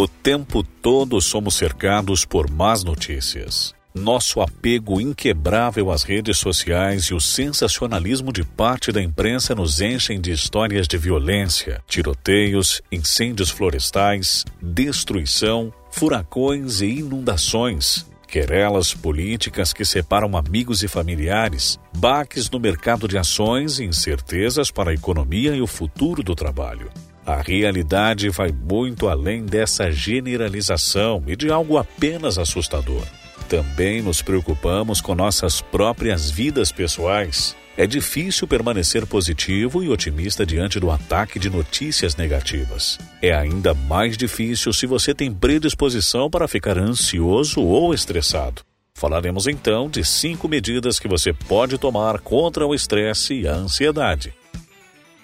O tempo todo somos cercados por más notícias. Nosso apego inquebrável às redes sociais e o sensacionalismo de parte da imprensa nos enchem de histórias de violência, tiroteios, incêndios florestais, destruição, furacões e inundações, querelas políticas que separam amigos e familiares, baques no mercado de ações e incertezas para a economia e o futuro do trabalho. A realidade vai muito além dessa generalização e de algo apenas assustador. Também nos preocupamos com nossas próprias vidas pessoais. É difícil permanecer positivo e otimista diante do ataque de notícias negativas. É ainda mais difícil se você tem predisposição para ficar ansioso ou estressado. Falaremos então de cinco medidas que você pode tomar contra o estresse e a ansiedade.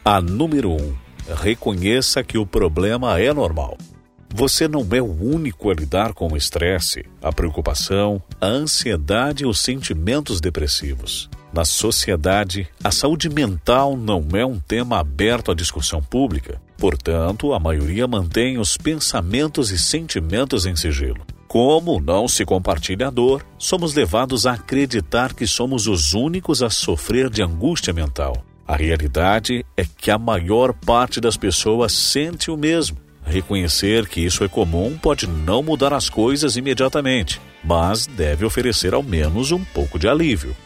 A número 1. Um, reconheça que o problema é normal. Você não é o único a lidar com o estresse, a preocupação, a ansiedade e os sentimentos depressivos. Na sociedade, a saúde mental não é um tema aberto à discussão pública. Portanto, a maioria mantém os pensamentos e sentimentos em sigilo. Como não se compartilha a dor, somos levados a acreditar que somos os únicos a sofrer de angústia mental. A realidade é que a maior parte das pessoas sente o mesmo Reconhecer que isso é comum pode não mudar as coisas imediatamente, mas deve oferecer ao menos um pouco de alívio.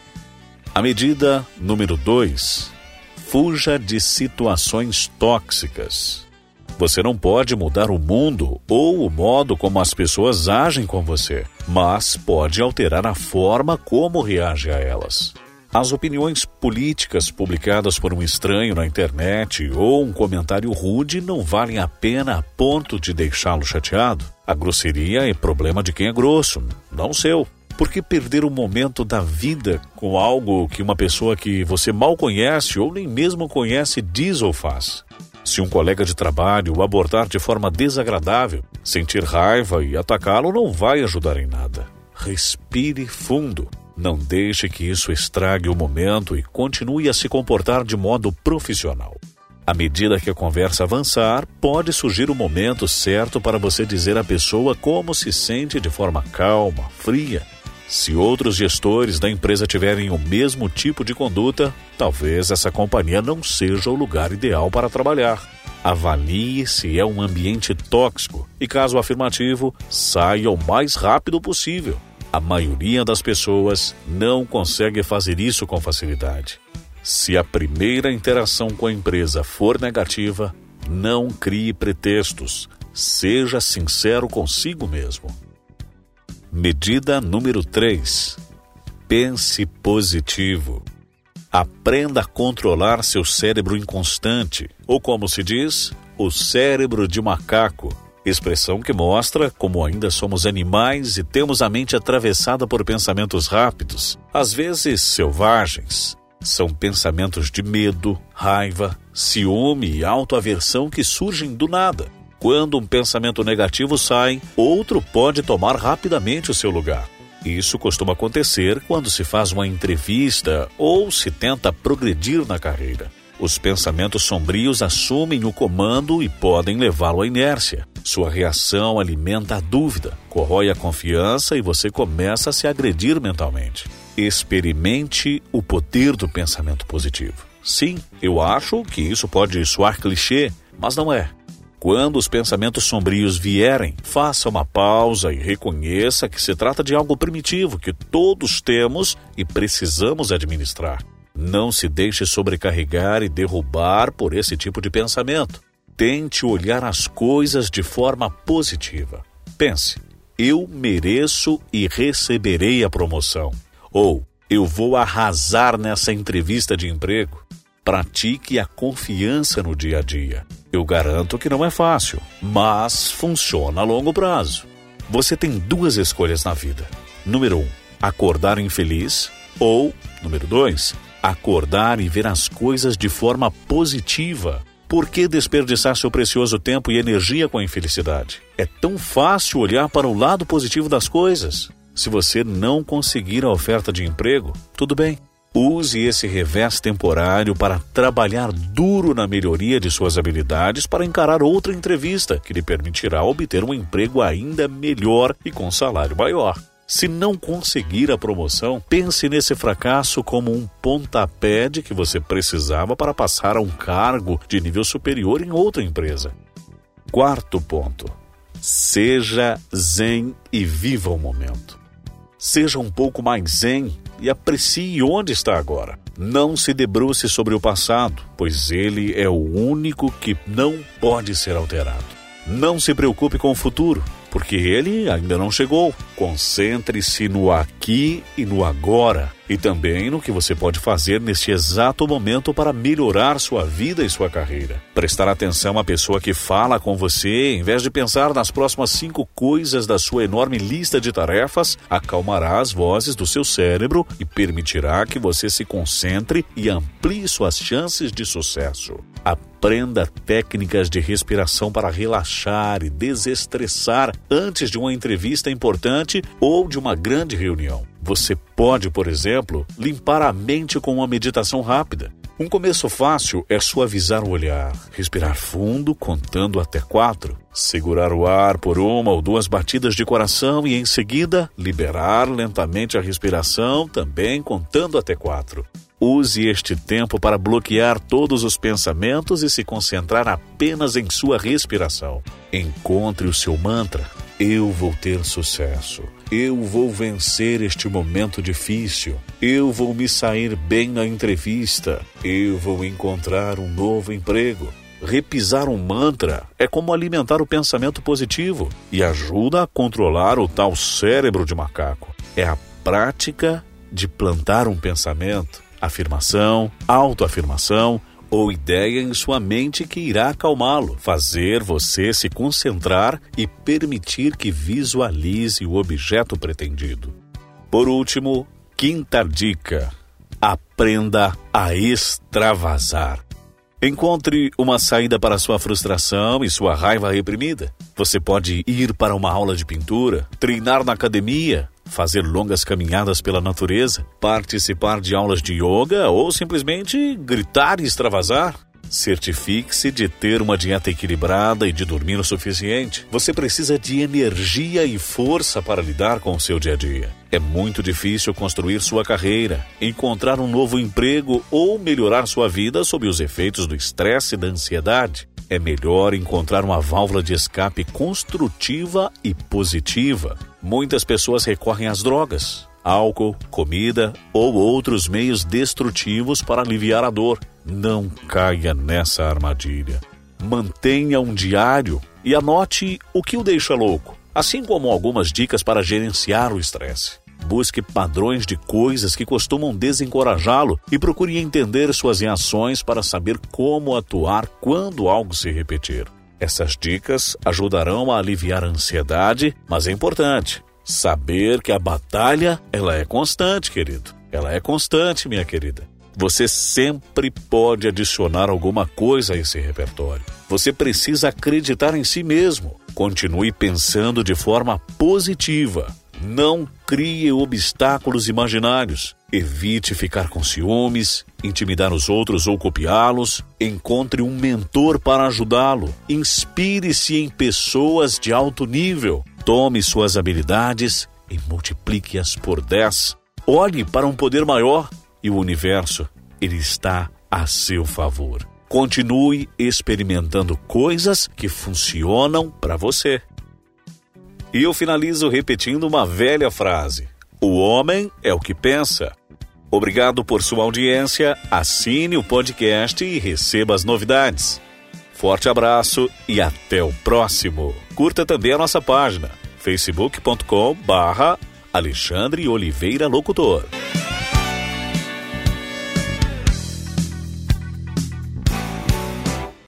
A medida número 2: fuja de situações tóxicas. Você não pode mudar o mundo ou o modo como as pessoas agem com você, mas pode alterar a forma como reage a elas. As opiniões políticas publicadas por um estranho na internet ou um comentário rude não valem a pena a ponto de deixá-lo chateado. A grosseria é problema de quem é grosso, não seu. Por que perder o momento da vida com algo que uma pessoa que você mal conhece ou nem mesmo conhece diz ou faz? Se um colega de trabalho o abordar de forma desagradável, sentir raiva e atacá-lo não vai ajudar em nada. Respire fundo. Não deixe que isso estrague o momento e continue a se comportar de modo profissional. À medida que a conversa avançar, pode surgir o momento certo para você dizer à pessoa como se sente de forma calma, fria. Se outros gestores da empresa tiverem o mesmo tipo de conduta, talvez essa companhia não seja o lugar ideal para trabalhar. Avalie se é um ambiente tóxico e, caso afirmativo, saia o mais rápido possível. A maioria das pessoas não consegue fazer isso com facilidade. Se a primeira interação com a empresa for negativa, não crie pretextos. Seja sincero consigo mesmo. Medida número 3. Pense positivo. Aprenda a controlar seu cérebro inconstante, ou como se diz, o cérebro de macaco expressão que mostra como ainda somos animais e temos a mente atravessada por pensamentos rápidos, às vezes selvagens. São pensamentos de medo, raiva, ciúme e autoaversão que surgem do nada. Quando um pensamento negativo sai, outro pode tomar rapidamente o seu lugar. Isso costuma acontecer quando se faz uma entrevista ou se tenta progredir na carreira. Os pensamentos sombrios assumem o comando e podem levá-lo à inércia. Sua reação alimenta a dúvida, corrói a confiança e você começa a se agredir mentalmente. Experimente o poder do pensamento positivo. Sim, eu acho que isso pode soar clichê, mas não é. Quando os pensamentos sombrios vierem, faça uma pausa e reconheça que se trata de algo primitivo que todos temos e precisamos administrar. Não se deixe sobrecarregar e derrubar por esse tipo de pensamento. Tente olhar as coisas de forma positiva. Pense: eu mereço e receberei a promoção. Ou eu vou arrasar nessa entrevista de emprego. Pratique a confiança no dia a dia. Eu garanto que não é fácil, mas funciona a longo prazo. Você tem duas escolhas na vida. Número um, acordar infeliz. Ou, número dois, acordar e ver as coisas de forma positiva. Por que desperdiçar seu precioso tempo e energia com a infelicidade? É tão fácil olhar para o lado positivo das coisas. Se você não conseguir a oferta de emprego, tudo bem. Use esse revés temporário para trabalhar duro na melhoria de suas habilidades para encarar outra entrevista que lhe permitirá obter um emprego ainda melhor e com salário maior. Se não conseguir a promoção, pense nesse fracasso como um pontapé de que você precisava para passar a um cargo de nível superior em outra empresa. Quarto ponto: seja zen e viva o momento. Seja um pouco mais zen e aprecie onde está agora. Não se debruce sobre o passado, pois ele é o único que não pode ser alterado. Não se preocupe com o futuro, porque ele ainda não chegou. Concentre-se no aqui e no agora e também no que você pode fazer neste exato momento para melhorar sua vida e sua carreira. Prestar atenção à pessoa que fala com você, em vez de pensar nas próximas cinco coisas da sua enorme lista de tarefas, acalmará as vozes do seu cérebro e permitirá que você se concentre e amplie suas chances de sucesso. Aprenda técnicas de respiração para relaxar e desestressar antes de uma entrevista importante ou de uma grande reunião. Você pode, por exemplo, limpar a mente com uma meditação rápida. Um começo fácil é suavizar o olhar, respirar fundo, contando até quatro, segurar o ar por uma ou duas batidas de coração e, em seguida, liberar lentamente a respiração, também contando até quatro. Use este tempo para bloquear todos os pensamentos e se concentrar apenas em sua respiração. Encontre o seu mantra. Eu vou ter sucesso. Eu vou vencer este momento difícil. Eu vou me sair bem na entrevista. Eu vou encontrar um novo emprego. Repisar um mantra é como alimentar o pensamento positivo e ajuda a controlar o tal cérebro de macaco. É a prática de plantar um pensamento afirmação, autoafirmação ou ideia em sua mente que irá acalmá-lo, fazer você se concentrar e permitir que visualize o objeto pretendido. Por último, quinta dica: aprenda a extravasar. Encontre uma saída para sua frustração e sua raiva reprimida. Você pode ir para uma aula de pintura, treinar na academia, fazer longas caminhadas pela natureza, participar de aulas de yoga ou simplesmente gritar e extravasar. Certifique-se de ter uma dieta equilibrada e de dormir o suficiente. Você precisa de energia e força para lidar com o seu dia a dia. É muito difícil construir sua carreira, encontrar um novo emprego ou melhorar sua vida sob os efeitos do estresse e da ansiedade. É melhor encontrar uma válvula de escape construtiva e positiva. Muitas pessoas recorrem às drogas, álcool, comida ou outros meios destrutivos para aliviar a dor. Não caia nessa armadilha. Mantenha um diário e anote o que o deixa louco, assim como algumas dicas para gerenciar o estresse. Busque padrões de coisas que costumam desencorajá-lo e procure entender suas reações para saber como atuar quando algo se repetir. Essas dicas ajudarão a aliviar a ansiedade, mas é importante saber que a batalha ela é constante, querido. Ela é constante, minha querida. Você sempre pode adicionar alguma coisa a esse repertório. Você precisa acreditar em si mesmo. Continue pensando de forma positiva. Não crie obstáculos imaginários. Evite ficar com ciúmes, intimidar os outros ou copiá-los. Encontre um mentor para ajudá-lo. Inspire-se em pessoas de alto nível. Tome suas habilidades e multiplique-as por 10. Olhe para um poder maior e o universo, ele está a seu favor. Continue experimentando coisas que funcionam para você. E eu finalizo repetindo uma velha frase: O homem é o que pensa. Obrigado por sua audiência. Assine o podcast e receba as novidades. Forte abraço e até o próximo. Curta também a nossa página facebook.com/barra Alexandre Oliveira Locutor.